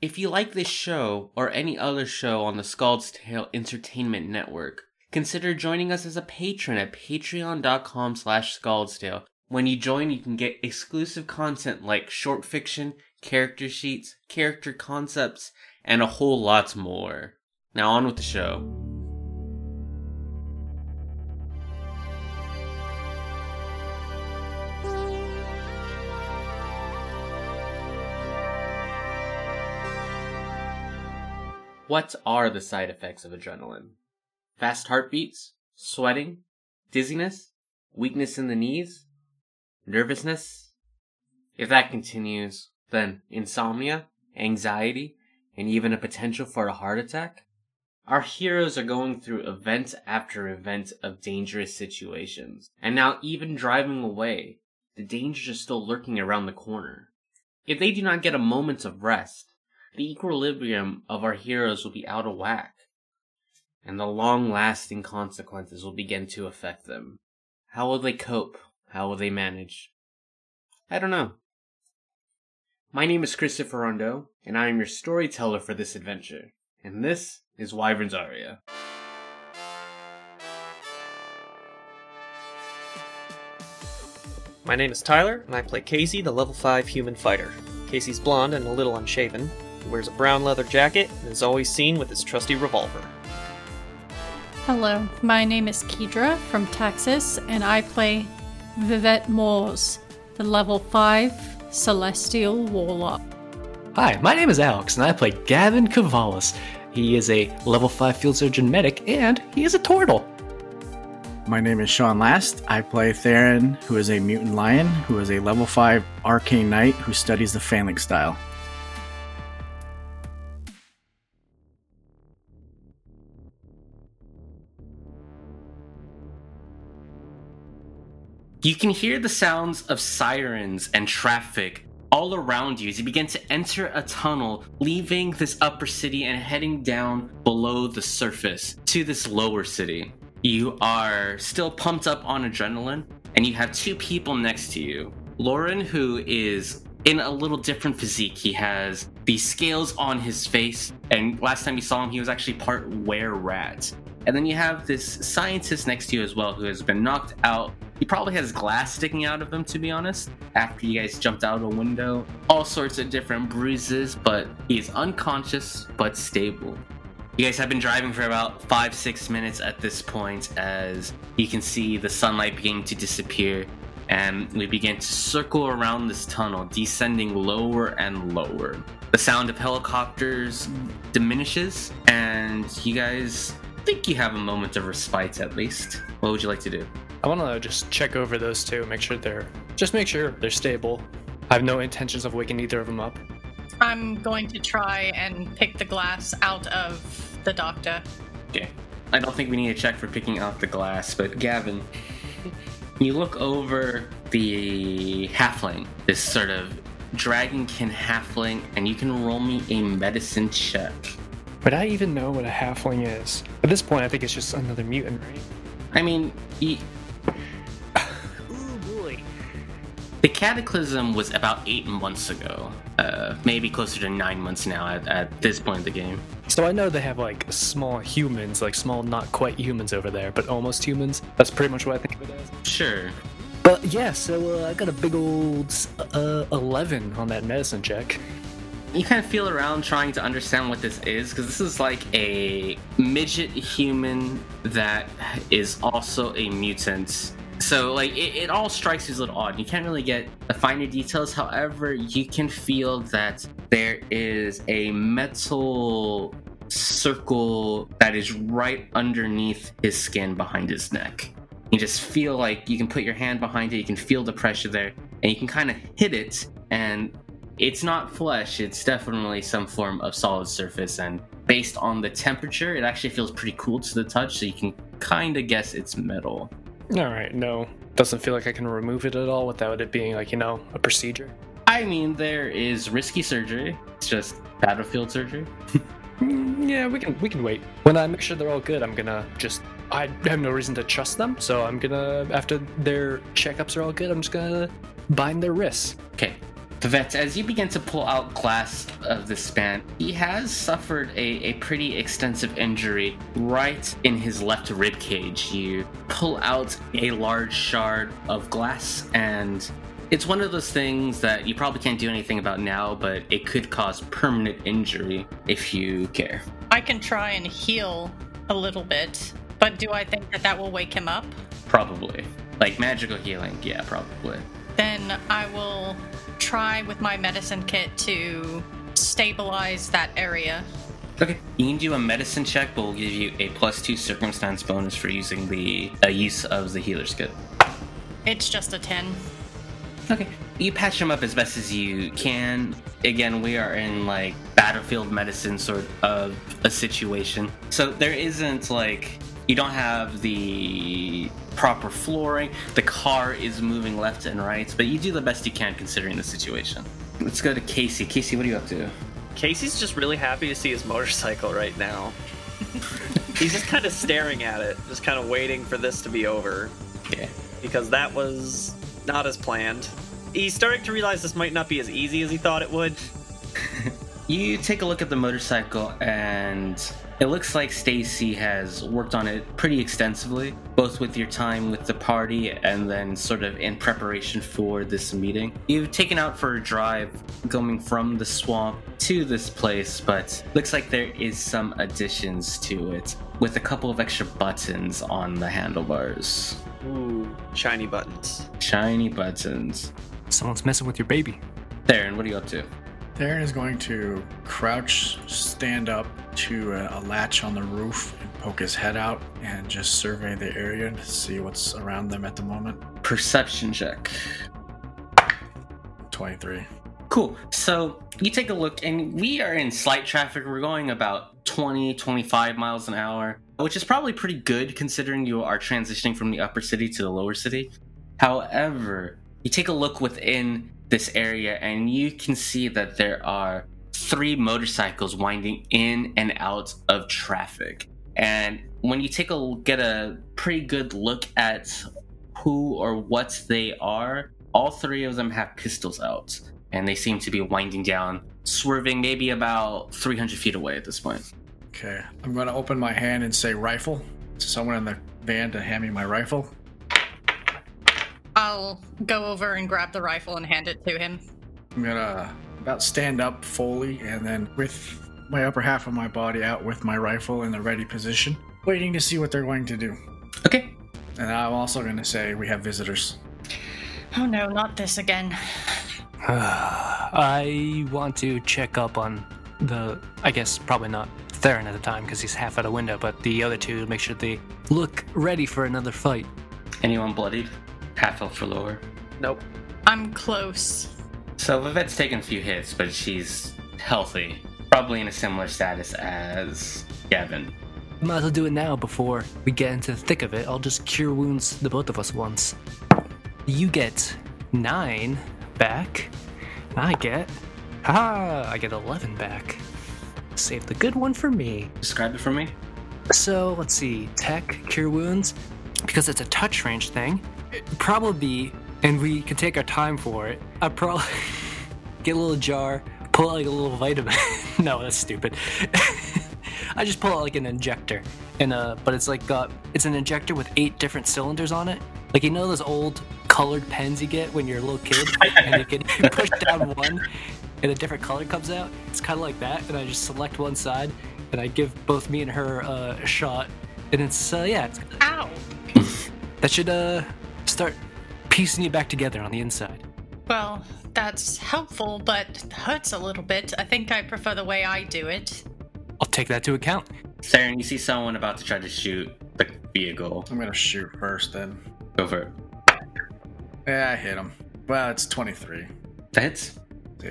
If you like this show or any other show on the Skald's Tale Entertainment Network, consider joining us as a patron at patreon.com slash skaldstale. When you join, you can get exclusive content like short fiction, character sheets, character concepts, and a whole lot more. Now on with the show. What are the side effects of adrenaline? Fast heartbeats? Sweating? Dizziness? Weakness in the knees? Nervousness? If that continues, then insomnia, anxiety, and even a potential for a heart attack? Our heroes are going through event after event of dangerous situations, and now even driving away, the dangers are still lurking around the corner. If they do not get a moment of rest, the equilibrium of our heroes will be out of whack, and the long lasting consequences will begin to affect them. How will they cope? How will they manage? I don't know. My name is Christopher Rondeau, and I am your storyteller for this adventure, and this is Wyvern's Aria. My name is Tyler, and I play Kacey, the level 5 human fighter. Kacey's blonde and a little unshaven. He wears a brown leather jacket and is always seen with his trusty revolver. Hello, my name is Kiedra from Texas, and I play Vivet Mors, the level 5 Celestial Warlock. Hi, my name is Alex, and I play Gavin Cavalis. He is a level 5 field surgeon medic, and he is a turtle. My name is Sean Last. I play Theron, who is a mutant lion, who is a level 5 arcane knight who studies the Phalanx style. You can hear the sounds of sirens and traffic all around you as you begin to enter a tunnel, leaving this upper city and heading down below the surface to this lower city. You are still pumped up on adrenaline, and you have two people next to you. Lauren, who is in a little different physique. He has the scales on his face, and last time you saw him, he was actually part were rat. And then you have this scientist next to you as well who has been knocked out. He probably has glass sticking out of him, to be honest, after you guys jumped out of a window. All sorts of different bruises, but he is unconscious but stable. You guys have been driving for about five, six minutes at this point as you can see the sunlight beginning to disappear. And we begin to circle around this tunnel, descending lower and lower. The sound of helicopters diminishes, and you guys think you have a moment of respite at least. What would you like to do? I want to just check over those two, make sure they're just make sure they're stable. I have no intentions of waking either of them up. I'm going to try and pick the glass out of the doctor. Okay. I don't think we need to check for picking out the glass, but Gavin, you look over the halfling, this sort of dragonkin halfling, and you can roll me a medicine check. But I even know what a halfling is? At this point, I think it's just another mutant, right? I mean, y cataclysm was about eight months ago. Uh, maybe closer to nine months now at, at this point in the game. So I know they have like small humans, like small not quite humans over there, but almost humans. That's pretty much what I think of it as. Sure. But yeah, so uh, I got a big old uh, 11 on that medicine check. You kind of feel around trying to understand what this is because this is like a midget human that is also a mutant. So like it, it all strikes you as a little odd. You can't really get the finer details. However, you can feel that there is a metal circle that is right underneath his skin behind his neck. You just feel like you can put your hand behind it, you can feel the pressure there, and you can kind of hit it, and it's not flesh, it's definitely some form of solid surface, and based on the temperature, it actually feels pretty cool to the touch, so you can kind of guess it's metal. All right, no. Doesn't feel like I can remove it at all without it being like, you know, a procedure. I mean, there is risky surgery, it's just battlefield surgery. Mm, yeah, we can we can wait. When I make sure they're all good, I'm gonna just I have no reason to trust them, so I'm gonna after their checkups are all good, I'm just gonna bind their wrists. Okay. Vivet, as you begin to pull out glass of the span, he has suffered a, a pretty extensive injury right in his left rib cage. You pull out a large shard of glass, and it's one of those things that you probably can't do anything about now, but it could cause permanent injury if you care. I can try and heal a little bit, but do I think that that will wake him up? Probably. Like magical healing, yeah, probably. Then I will try with my medicine kit to stabilize that area. Okay. You can do a medicine check, but we'll give you a plus two circumstance bonus for using the uh, use of the healer's kit. It's just a 10. Okay. You patch him up as best as you can. Again, we are in like battlefield medicine sort of a situation. So there isn't like you don't have the proper flooring. The car is moving left and right, but you do the best you can considering the situation. Let's go to Kacey. Kacey, what are you up to? Kacey's just really happy to see his motorcycle right now. He's just kind of staring at it, just kind of waiting for this to be over. Yeah. Because that was not as planned. He's starting to realize this might not be as easy as he thought it would. You take a look at the motorcycle and it looks like Stacy has worked on it pretty extensively, both with your time with the party and then sort of in preparation for this meeting. You've taken out for a drive going from the swamp to this place, but looks like there is some additions to it with a couple of extra buttons on the handlebars. Ooh, shiny buttons. Shiny buttons. Someone's messing with your baby. Theron, what are you up to? Theron is going to crouch, stand up to a, a latch on the roof, and poke his head out and just survey the area to see what's around them at the moment. Perception check. 23. Cool. So you take a look, and we are in slight traffic. We're going about 20, 25 miles an hour, which is probably pretty good considering you are transitioning from the upper city to the lower city. However, you take a look within this area, and you can see that there are three motorcycles winding in and out of traffic. And when you take a get a pretty good look at who or what they are, all three of them have pistols out, and they seem to be winding down, swerving maybe about 300 feet away at this point. Okay. I'm going to open my hand and say rifle to someone in the van to hand me my rifle. I'll go over and grab the rifle and hand it to him. I'm going to about stand up fully and then with my upper half of my body out with my rifle in the ready position, waiting to see what they're going to do. Okay. And I'm also going to say we have visitors. Oh no, not this again. I want to check up on the. I guess probably not Theron at the time because he's half out a window, but the other two to make sure they look ready for another fight. Anyone bloodied? Half health for lower. Nope. I'm close. So Vivet's taken a few hits, but she's healthy. Probably in a similar status as Gavin. Might as well do it now before we get into the thick of it. I'll just cure wounds the both of us once. You get nine back. I get. Ah, I get 11 back. Save the good one for me. Describe it for me. So let's see. Tech, cure wounds. Because it's a touch range thing, it'd probably and we can take our time for it. I'd probably get a little jar, pull out like a little vitamin. no, that's stupid. I just pull out like an injector, and uh, but it's like got it's an injector with eight different cylinders on it. Like you know those old colored pens you get when you're a little kid, and you can push down one, and a different color comes out. It's kind of like that, and I just select one side, and I give both me and her uh, a shot, and it's uh, yeah, it's, Ow! that should uh start piecing you back together on the inside. Well, that's helpful, but hurts a little bit. I think I prefer the way I do it. I'll take that to account. Saren, you see someone about to try to shoot the vehicle. I'm going to shoot first then. Go for it. Yeah, I hit him. Well, it's 23. That hits. See.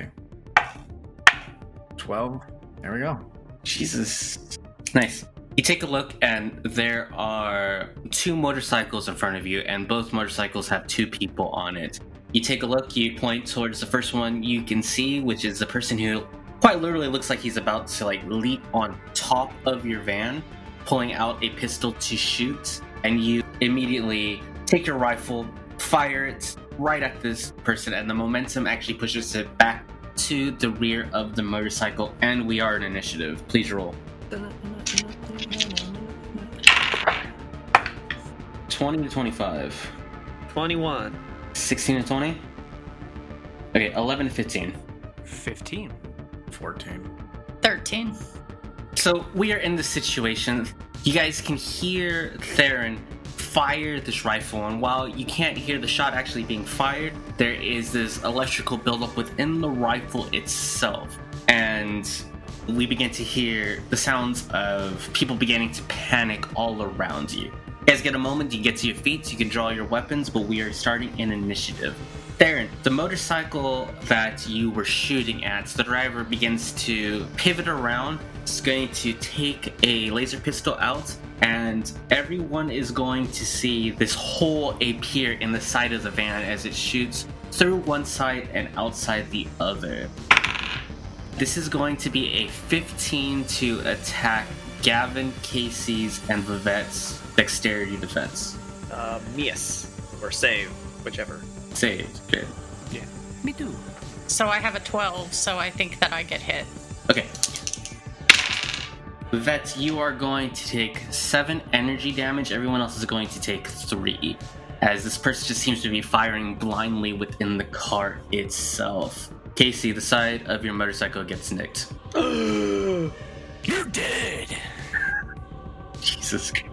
12. There we go. Jesus. Nice. You take a look, and there are two motorcycles in front of you, and both motorcycles have two people on it. You take a look, you point towards the first one you can see, which is the person who quite literally looks like he's about to like leap on top of your van, pulling out a pistol to shoot, and you immediately take your rifle, fire it right at this person, and the momentum actually pushes it back to the rear of the motorcycle, and we are an initiative. Please roll. 20 to 25. 21. 16 to 20? Okay, 11 to 15. 15. 14. 13. So we are in this situation. You guys can hear Theron fire this rifle, and while you can't hear the shot actually being fired, there is this electrical buildup within the rifle itself. And we begin to hear the sounds of people beginning to panic all around you. You guys get a moment, you get to your feet, so you can draw your weapons, but we are starting an initiative. Theron, the motorcycle that you were shooting at, the driver begins to pivot around. It's going to take a laser pistol out, and everyone is going to see this hole appear in the side of the van as it shoots through one side and outside the other. This is going to be a 15 to attack Gavin, Kacey's, and Vivet's dexterity defense. Uh, miss. Or save, whichever. Saved. Okay. Yeah. Me too. So I have a 12, so I think that I get hit. Okay. Vets, you are going to take seven energy damage. Everyone else is going to take three. As this person just seems to be firing blindly within the car itself. Kacey, the side of your motorcycle gets nicked. You're dead. Jesus Christ.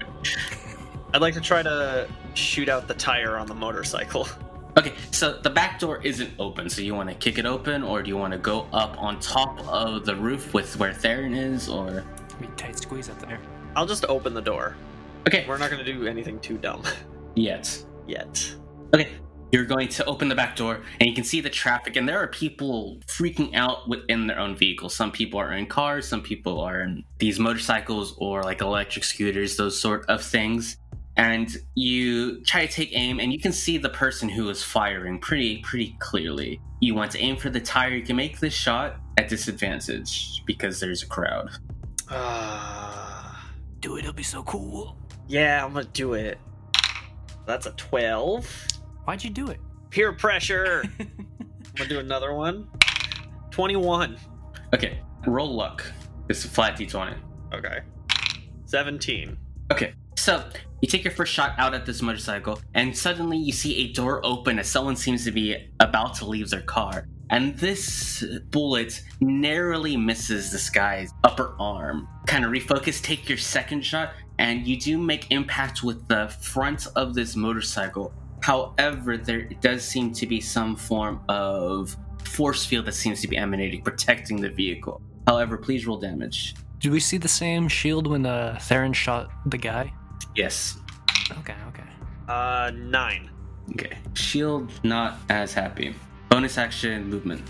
I'd like to try to shoot out the tire on the motorcycle. Okay, so the back door isn't open, so you want to kick it open, or do you want to go up on top of the roof with where Theron is, or. We tight squeeze up there. I'll just open the door. Okay, We're not gonna do anything too dumb yet. yet. Okay, you're going to open the back door, and you can see the traffic, and there are people freaking out within their own vehicles. Some people are in cars, some people are in these motorcycles or like electric scooters, those sort of things. And you try to take aim, and you can see the person who is firing pretty, pretty clearly. You want to aim for the tire. You can make this shot at disadvantage because there's a crowd. Uh, Do it, it'll be so cool. yeah, I'm gonna do it. That's a 12. Why'd you do it? Peer pressure. I'm gonna do another one. 21. Okay, roll luck. It's a flat d20. Okay. 17. Okay, so you take your first shot out at this motorcycle, and suddenly you see a door open as someone seems to be about to leave their car. And this bullet narrowly misses this guy's upper arm. Kind of refocus, take your second shot, and you do make impact with the front of this motorcycle. However, there does seem to be some form of force field that seems to be emanating, protecting the vehicle. However, please roll damage. Do we see the same shield when uh, Theron shot the guy? Yes. Okay, okay. Uh, 9. Okay. Shield not as happy. Bonus action movement.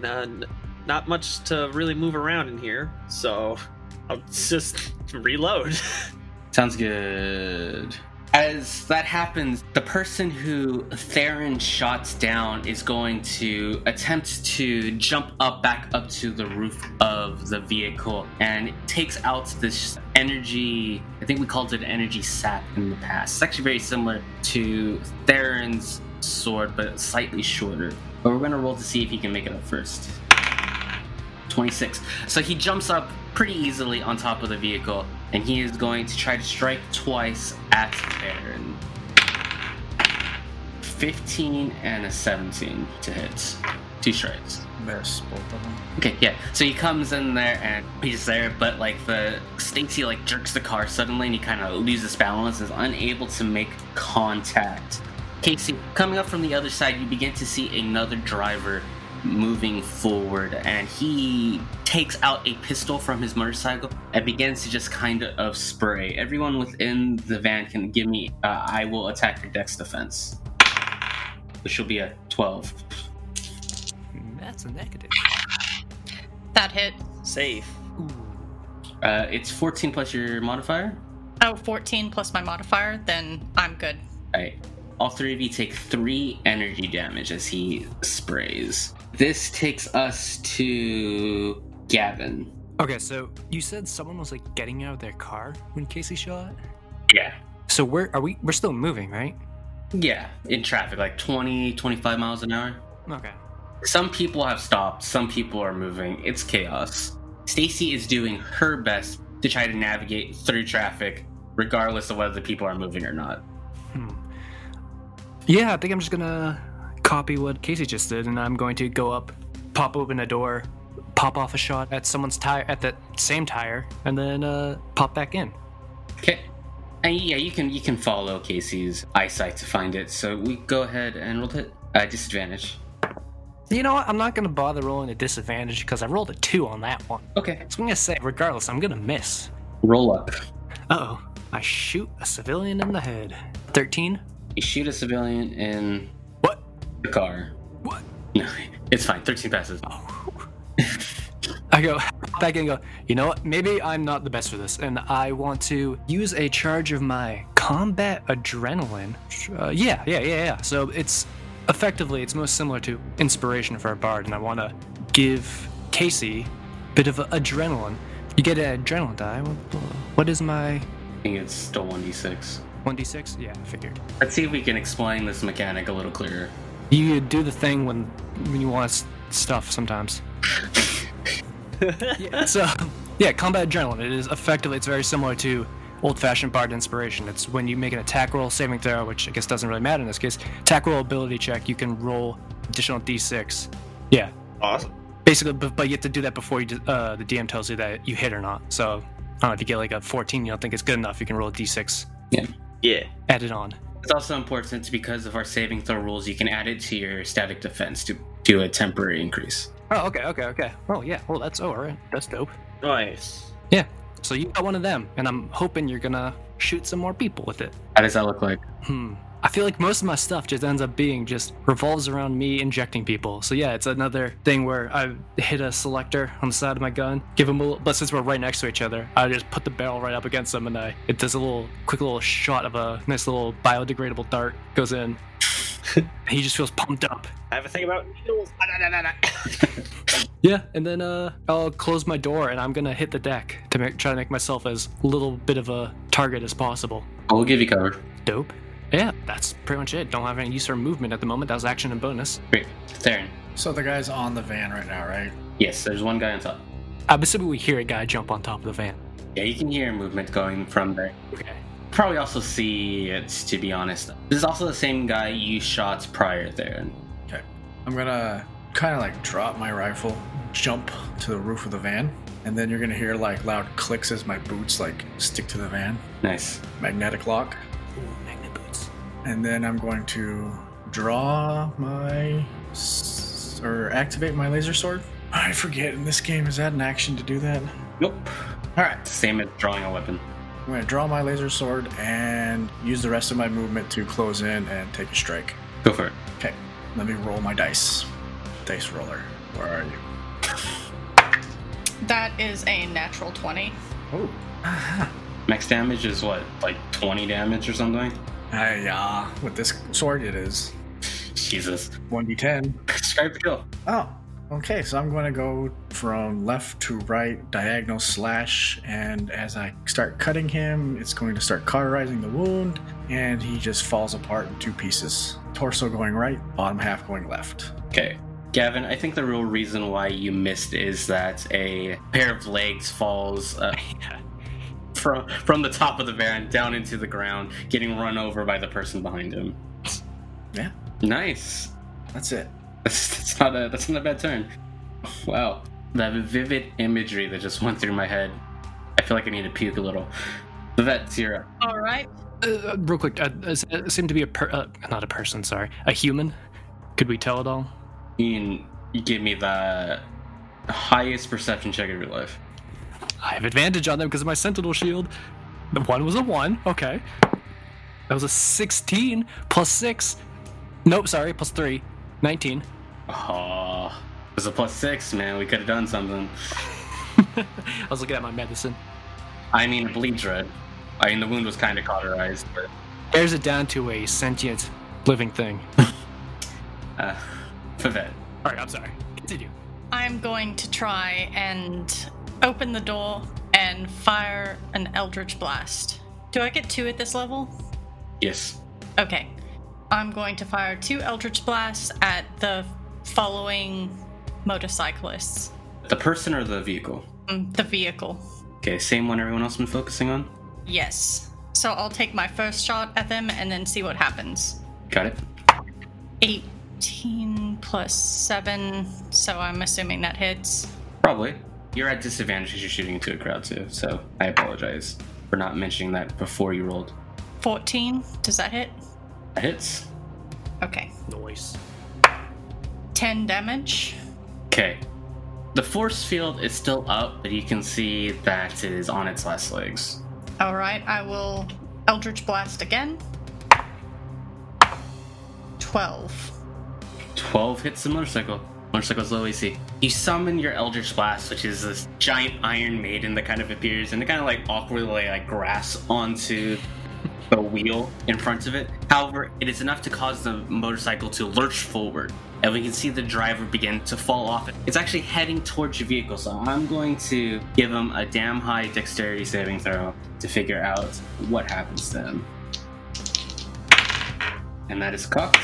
None. Not much to really move around in here, so I'll just reload. Sounds good. As that happens, the person who Theron shots down is going to attempt to jump up back up to the roof of the vehicle and takes out this energy. I think we called it energy sap in the past. It's actually very similar to Theron's sword, but slightly shorter. But we're going to roll to see if he can make it up first. 26. So he jumps up pretty easily on top of the vehicle, and he is going to try to strike twice at Theron. 15 and a 17 to hit. Two strikes. Miss both of them. Okay, yeah. So he comes in there and he's there, but like the Stacy like jerks the car suddenly and he kind of loses balance and is unable to make contact. Kacey, coming up from the other side, you begin to see another driver moving forward and he takes out a pistol from his motorcycle and begins to just kind of spray. Everyone within the van can give me, uh, I will attack your dex defense, which will be a 12. Mm, That's a negative. That hit. Safe. Uh, it's 14 plus your modifier. Oh, 14 plus my modifier, then I'm good. Alright. All three of you take three energy damage as he sprays. This takes us to Gavin. Okay, so you said someone was like getting out of their car when Kacey shot. Yeah. So we're are we we're still moving, right? Yeah, in traffic, like 20, 25 miles an hour. Okay. Some people have stopped, some people are moving. It's chaos. Stacy is doing her best to try to navigate through traffic, regardless of whether the people are moving or not. Hmm. Yeah, I think I'm just gonna copy what Kacey just did, and I'm going to go up, pop open a door, pop off a shot at someone's tire, at that same tire, and then uh, pop back in. Okay. And yeah, you can you can follow Kacey's eyesight to find it. So we go ahead and roll it. Uh, disadvantage. You know what? I'm not gonna bother rolling a disadvantage because I rolled a two on that one. Okay. So I'm gonna say, regardless, I'm gonna miss. Roll up. Uh oh. I shoot a civilian in the head. 13? You shoot a civilian in? The car. What? No, it's fine. 13 passes. I go back and go, you know what? Maybe I'm not the best for this, and I want to use a charge of my combat adrenaline. Uh, yeah, yeah, yeah, yeah. So it's effectively, it's most similar to inspiration for a bard, and I want to give Kacey a bit of a adrenaline. You get an adrenaline die. What- What is my I think it's still 1d6. 1d6? Yeah, I figured. Let's see if we can explain this mechanic a little clearer. You do the thing when when you want stuff sometimes. yeah, so yeah, combat adrenaline. It is effectively it's very similar to old-fashioned bard inspiration. It's when you make an attack roll, saving throw, which I guess doesn't really matter in this case. Attack roll, ability check. You can roll additional d6. Yeah, Awesome. basically, but, but you have to do that before you d- uh, the DM tells you that you hit or not. So I don't know if you get like a 14, you don't think it's good enough. You can roll a d6 Yeah. Yeah. Add it on. It's also important because of our saving throw rules, you can add it to your static defense to do a temporary increase. Oh, okay, okay, okay. Oh yeah, well that's oh, all right. That's dope. Nice. Yeah. So you got one of them, and I'm hoping you're gonna shoot some more people with it. How does that look like? Hmm. I feel like most of my stuff just ends up being just revolves around me injecting people. So yeah, it's another thing where I hit a selector on the side of my gun, give him a little, but since we're right next to each other, I just put the barrel right up against them and I it does a little quick little shot of a nice little biodegradable dart goes in. he just feels pumped up. I have a thing about needles. Ah, nah, nah, nah, nah. Yeah, and then uh, I'll close my door and I'm gonna hit the deck to make, try to make myself as little bit of a target as possible. I'll give you cover. Dope. Yeah, that's pretty much it. Don't have any use for movement at the moment. That was action and bonus. Great. Theron. So the guy's on the van right now, right? Yes, there's one guy on top. I'm assuming we hear a guy jump on top of the van. Yeah, you can hear movement going from there. Okay. Probably also see it, to be honest. This is also the same guy you shot prior there. Okay. I'm gonna kind of like drop my rifle, jump to the roof of the van, and then you're gonna hear like loud clicks as my boots like stick to the van. Nice. Magnetic lock. Ooh, magnet boots. And then I'm going to draw my s- or activate my laser sword. I forget in this game is that an action to do that? Nope. All right. Same as drawing a weapon. I'm going to draw my laser sword and use the rest of my movement to close in and take a strike. Go for it. Okay. Let me roll my dice. Dice roller. Where are you? That is a natural 20. Oh. Max damage is what, like 20 damage or something? I, uh, with this sword, it is Jesus. 1d10. Describe the kill. Oh, okay. So I'm going to go from left to right, diagonal slash, and as I start cutting him, it's going to start cauterizing the wound, and he just falls apart in two pieces. Torso going right, bottom half going left. Okay. Gavin, I think the real reason why you missed is that a pair of legs falls uh, from from the top of the van down into the ground, getting run over by the person behind him. Yeah, Nice. that's it. That's, that's not a that's not a bad turn. Wow, that vivid imagery that just went through my head. I feel like I need to puke a little. The vet's here. All right. Uh, real quick, uh, uh, seemed to be a per- uh, not a person, sorry, a human. Could we tell it all? You can you give me the highest perception check of your life. I have advantage on them because of my sentinel shield. The one was a one. Okay. That was a 16 plus six. Nope, sorry, plus three. 19. Oh, it was a plus six, man. We could have done something. I was looking at my medicine. I mean, bleeds red. I mean, the wound was kind of cauterized, but Bears it down to a sentient living thing. uh, for that. All right, I'm sorry. Continue. I'm going to try and open the door and fire an Eldritch Blast. Do I get two at this level? Yes. Okay. I'm going to fire two Eldritch Blasts at the following motorcyclists. The person or the vehicle? Mm, The vehicle. Okay, same one everyone else has been focusing on? Yes. So I'll take my first shot at them and then see what happens. Got it. 18 plus 7, so I'm assuming that hits. Probably. You're at disadvantage because you're shooting into a crowd too, so I apologize for not mentioning that before you rolled. 14, does that hit? That hits. Okay. Noise. 10 damage. Okay. The force field is still up, but you can see that it is on its last legs. Alright, I will Eldritch Blast again. 12. 12 hits the motorcycle. Motorcycle's low AC. You summon your Eldritch Blast, which is this giant iron maiden that kind of appears and it kind of like awkwardly like grasps onto the wheel in front of it. However, it is enough to cause the motorcycle to lurch forward. And we can see the driver begin to fall off it. It's actually heading towards your vehicle, so I'm going to give him a damn high dexterity saving throw to figure out what happens to him. And that is cocked.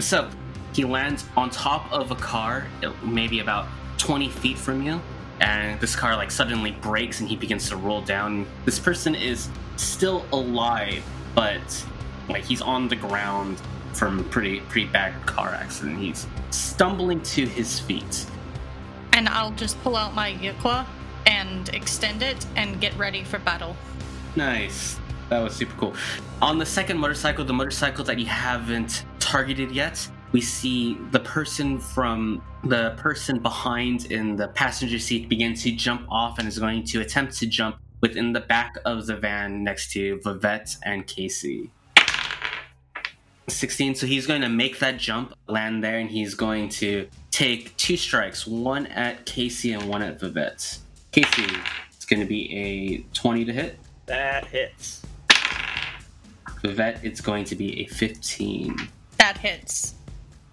So he lands on top of a car, uh, maybe about 20 feet from you, and this car like suddenly breaks and he begins to roll down. This person is still alive, but like he's on the ground from a pretty pretty bad car accident. He's stumbling to his feet. And I'll just pull out my Yukwa and extend it and get ready for battle. Nice. That was super cool. On the second motorcycle, the motorcycle that you haven't targeted yet, we see the person from the person behind in the passenger seat begin to jump off and is going to attempt to jump within the back of the van next to Vivet and Kacey. 16, so he's going to make that jump, land there, and he's going to take two strikes, one at Kacey and one at Vivet. Kacey, it's going to be a 20 to hit. That hits. Vivet, it's going to be a 15. That hits.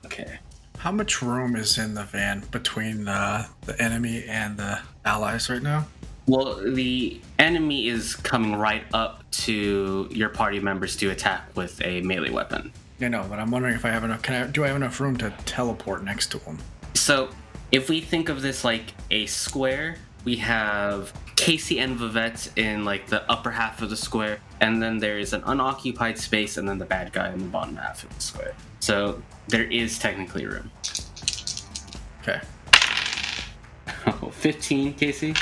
Okay. How much room is in the van between uh, the enemy and the allies right now? Well, the enemy is coming right up to your party members to attack with a melee weapon. I know, but I'm wondering if I have enough. Can I? Do I have enough room to teleport next to them? So, if we think of this like a square, we have Kacey and Vivet in like the upper half of the square, and then there is an unoccupied space, and then the bad guy in the bottom half of the square. So there is technically room. Okay. Oh, 15, Kacey?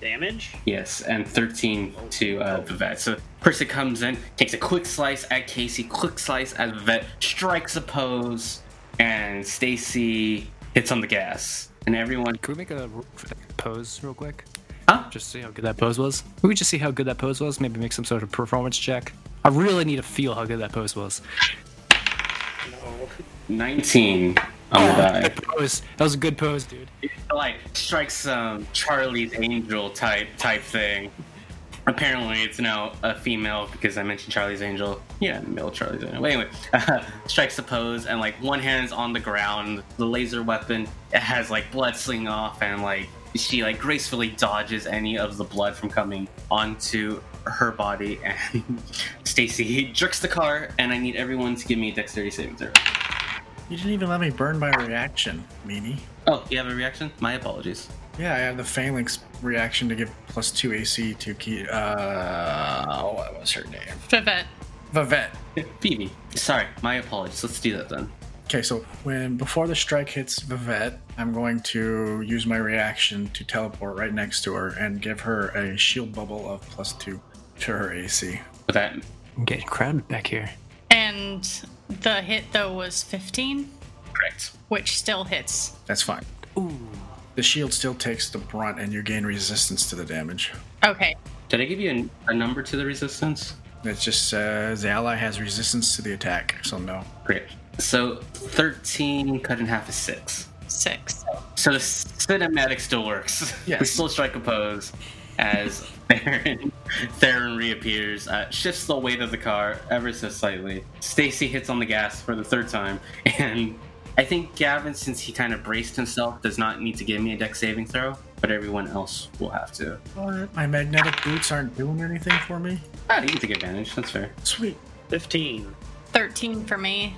Damage? Yes, and 13 to uh, Vivet. So person comes in, takes a quick slice at Kacey, quick slice at Vivet, strikes a pose, and Stacy hits on the gas. And everyone Can we make a r- pose real quick? Huh? Just see how good that pose was. We just see how good that pose was. Maybe make some sort of performance check. I really need to feel how good that pose was. No. 19 on the die. That was a good pose, dude. like strikes some Charlie's Angel type type thing. Apparently, it's now a female because I mentioned Charlie's Angel. Yeah, male Charlie's Angel. But anyway, uh, strikes the pose and like one hand's on the ground. The laser weapon it has like blood slinging off and like she like gracefully dodges any of the blood from coming onto her body. And Stacy jerks the car, and I need everyone to give me a dexterity saving throw. You didn't even let me burn my reaction, meanie. Oh, you have a reaction? My apologies. Yeah, I have the phalanx reaction to give plus two AC to keep. Uh, what was her name? Vivet. Vivet. Phoebe. Sorry, my apologies. Let's do that then. Okay, so when before the strike hits Vivet, I'm going to use my reaction to teleport right next to her and give her a shield bubble of plus two to her AC. With that, I'm getting crowded back here. And the hit, though, was 15, correct. which still hits. That's fine. Ooh. The shield still takes the brunt, and you gain resistance to the damage. Okay. Did I give you a, a number to the resistance? It just says the ally has resistance to the attack, so no. Great. So 13 cut in half is 6. 6. So the cinematic still works. Yes. we still strike a pose as Theron, Theron reappears, uh, shifts the weight of the car ever so slightly. Stacy hits on the gas for the third time, and I think Gavin, since he kind of braced himself, does not need to give me a deck saving throw, but everyone else will have to. What? My magnetic boots aren't doing anything for me? Ah, you can take advantage. That's fair. Sweet. 15. 13 for me.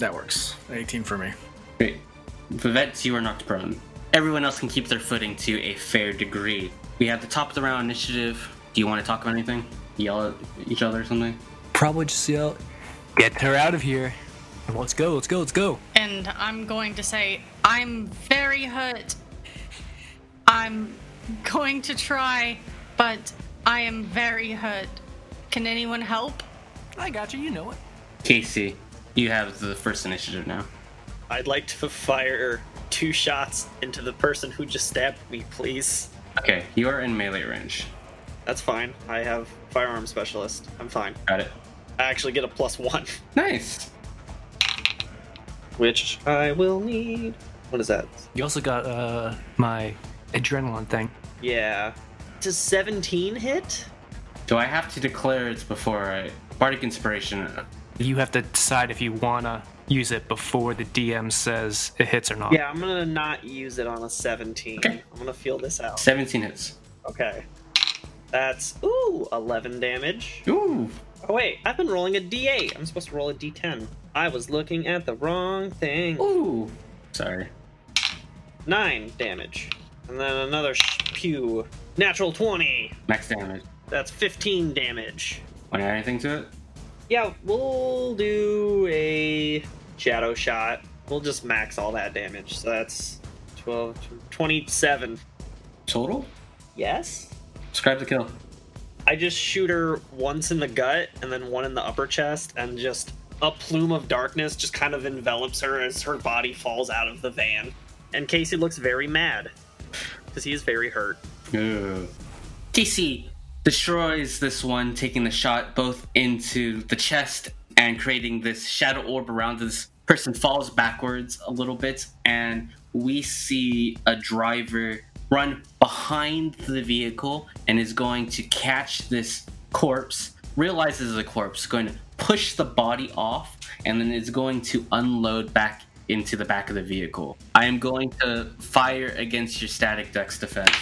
That works. 18 for me. Great. Vivet, you are knocked prone. Everyone else can keep their footing to a fair degree. We have the top of the round initiative. Do you want to talk about anything? Yell at each other or something? Probably just yell, "Get her out of here!" Let's go, let's go, let's go. And I'm going to say, I'm very hurt. I'm going to try, but I am very hurt. Can anyone help? I got you. You know it. Kacey, you have the first initiative now. I'd like to fire two shots into the person who just stabbed me, please. Okay, you are in melee range. That's fine. I have firearm specialist. I'm fine. Got it. I actually get a plus one, Nice. which I will need. What is that? You also got uh my adrenaline thing. Yeah. Does 17 hit? Do I have to declare it before I. Bardic Inspiration. You have to decide if you wanna use it before the DM says it hits or not. Yeah, I'm gonna not use it on a 17. Okay. I'm gonna feel this out. 17 hits. Okay. That's, ooh, 11 damage. Ooh. Oh, wait, I've been rolling a d8. I'm supposed to roll a d10. I was looking at the wrong thing. Ooh. Sorry. 9 damage. And then another sh- pew. Natural 20. Max damage. That's 15 damage. Want to add anything to it? Yeah, we'll do a shadow shot. We'll just max all that damage. So that's 12, 27. Total? Yes? Describe the kill. I just shoot her once in the gut and then one in the upper chest, and just a plume of darkness just kind of envelops her as her body falls out of the van. And Kacey looks very mad because he is very hurt. Kacey destroys this one, taking the shot both into the chest and creating this shadow orb around this person falls backwards a little bit, and we see a driver run behind the vehicle and is going to catch this corpse, realizes the corpse, going to push the body off, and then is going to unload back into the back of the vehicle. I am going to fire against your static dex defense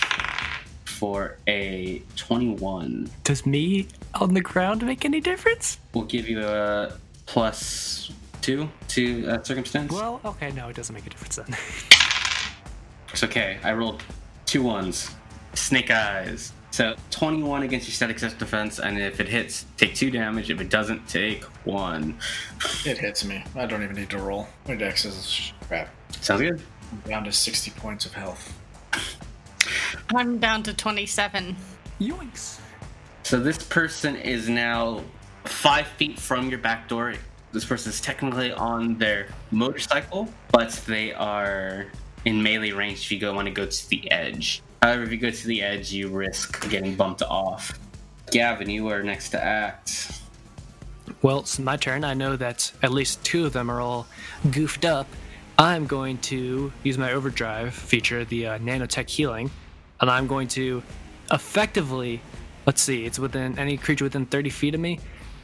for a 21. Does me on the ground make any difference? We'll give you a plus two to that circumstance. Well, okay, no, it doesn't make a difference then. It's okay. I rolled two ones. Snake eyes. So 21 against your static dex defense, and if it hits, take two damage. If it doesn't, take one. It hits me. I don't even need to roll. My dex is crap. Sounds good. I'm down to 60 points of health. I'm down to 27. Yoinks. So this person is now five feet from your back door. This person is technically on their motorcycle, but they are in melee range if you go want to go to the edge. However, if you go to the edge, you risk getting bumped off. Gavin, you are next to act. Well, it's my turn. I know that at least two of them are all goofed up. I'm going to use my overdrive feature, the uh, nanotech healing, and I'm going to effectively, let's see, it's within any creature within 30 feet of me.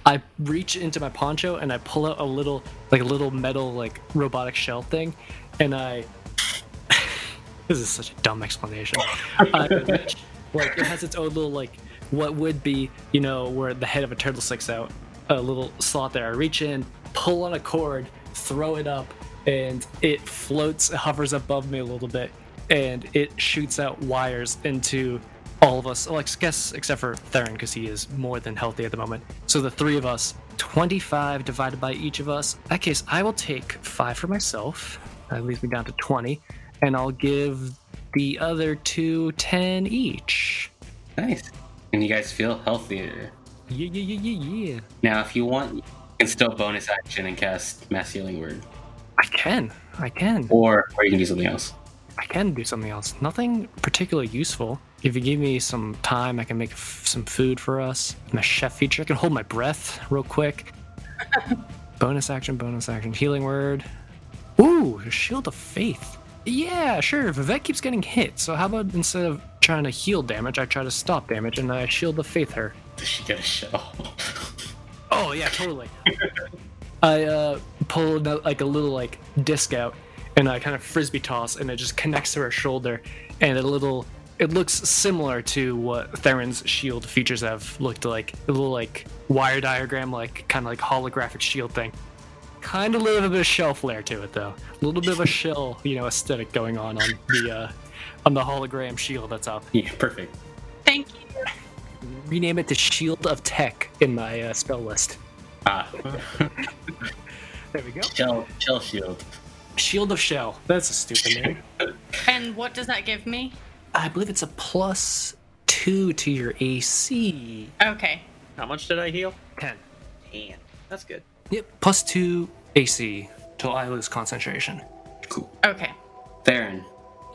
I reach into my poncho and I pull out a little, like a little metal, like robotic shell thing, and I. this is such a dumb explanation. I reach, uh, like it has its own little like what would be, you know, where the head of a turtle sticks out, a little slot there. I reach in, pull on a cord, throw it up, and it floats, hovers above me a little bit, and it shoots out wires into all of us. Well, guess except for Theron because he is more than healthy at the moment. So the three of us, 25 divided by each of us. In that case, I will take five for myself. That leaves me down to 20, and I'll give the other two 10 each. Nice. And you guys feel healthier. Yeah, yeah, yeah, yeah, yeah. Now, if you want, you can still bonus action and cast Mass Healing Word. I can. I can. Or, or you can do something else. I can do something else. Nothing particularly useful. If you give me some time, I can make f- some food for us. My chef feature. I can hold my breath real quick. bonus action, bonus action. Healing word. Ooh, shield of faith. Yeah, sure. Vivek keeps getting hit. So how about instead of trying to heal damage, I try to stop damage and I shield the faith her. Does she get a shell? Oh yeah, totally. I uh, pull like a little like disc out and I kind of frisbee toss, and it just connects to her shoulder, and a little. It looks similar to what Theron's shield features have looked like. A little like wire diagram, like kind of like holographic shield thing. Kind of a little bit of shell flare to it though. A little bit of a shell, you know, aesthetic going on on the uh, on the hologram shield that's up. Yeah, perfect. Thank you. Rename it to Shield of Tech in my uh, spell list. Ah, There we go. shell, shell shield. Shield of Shell. That's a stupid name. And what does that give me? I believe it's a plus two to your AC. Okay. How much did I heal? Ten. Ten. That's good. Yep, plus two AC till I lose concentration. Cool. Okay. Theron.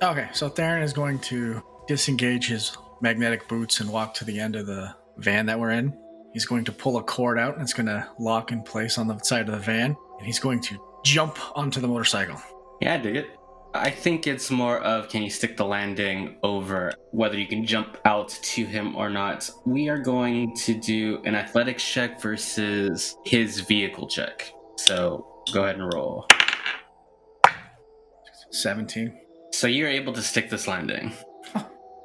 Okay, so Theron is going to disengage his magnetic boots and walk to the end of the van that we're in. He's going to pull a cord out and it's going to lock in place on the side of the van. And he's going to jump onto the motorcycle. Yeah, I dig it. I think it's more of can you stick the landing over whether you can jump out to him or not. We are going to do an athletics check versus his vehicle check. So go ahead and roll. 17. So you're able to stick this landing.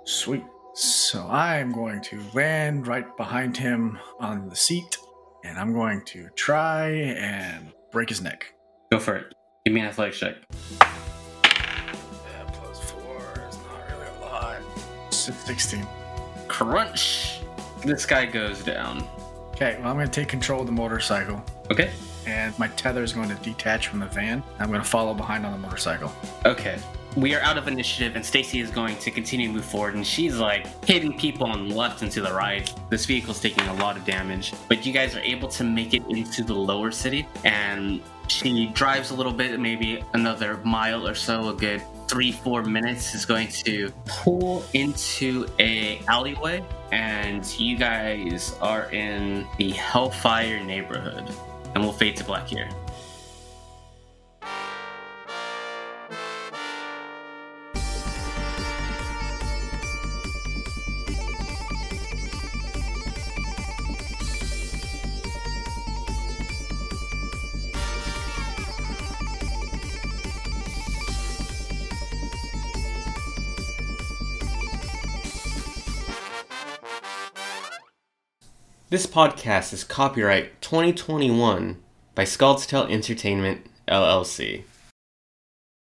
Sweet. So I'm going to land right behind him on the seat and I'm going to try and break his neck. Go for it. Give me an athletics check. 16. Crunch. This guy goes down. Okay, well, I'm going to take control of the motorcycle Okay. and my tether is going to detach from the van. I'm going to follow behind on the motorcycle. Okay. We are out of initiative, and Stacy is going to continue to move forward, and she's like hitting people on the left and to the right. This vehicle's taking a lot of damage, but you guys are able to make it into the lower city, and she drives a little bit, maybe another mile or so, a good three, four minutes, is going to pull into a alleyway, and you guys are in the Hellfire neighborhood, and we'll fade to black here. This podcast is copyright 2021 by Skald's Tale Entertainment, LLC.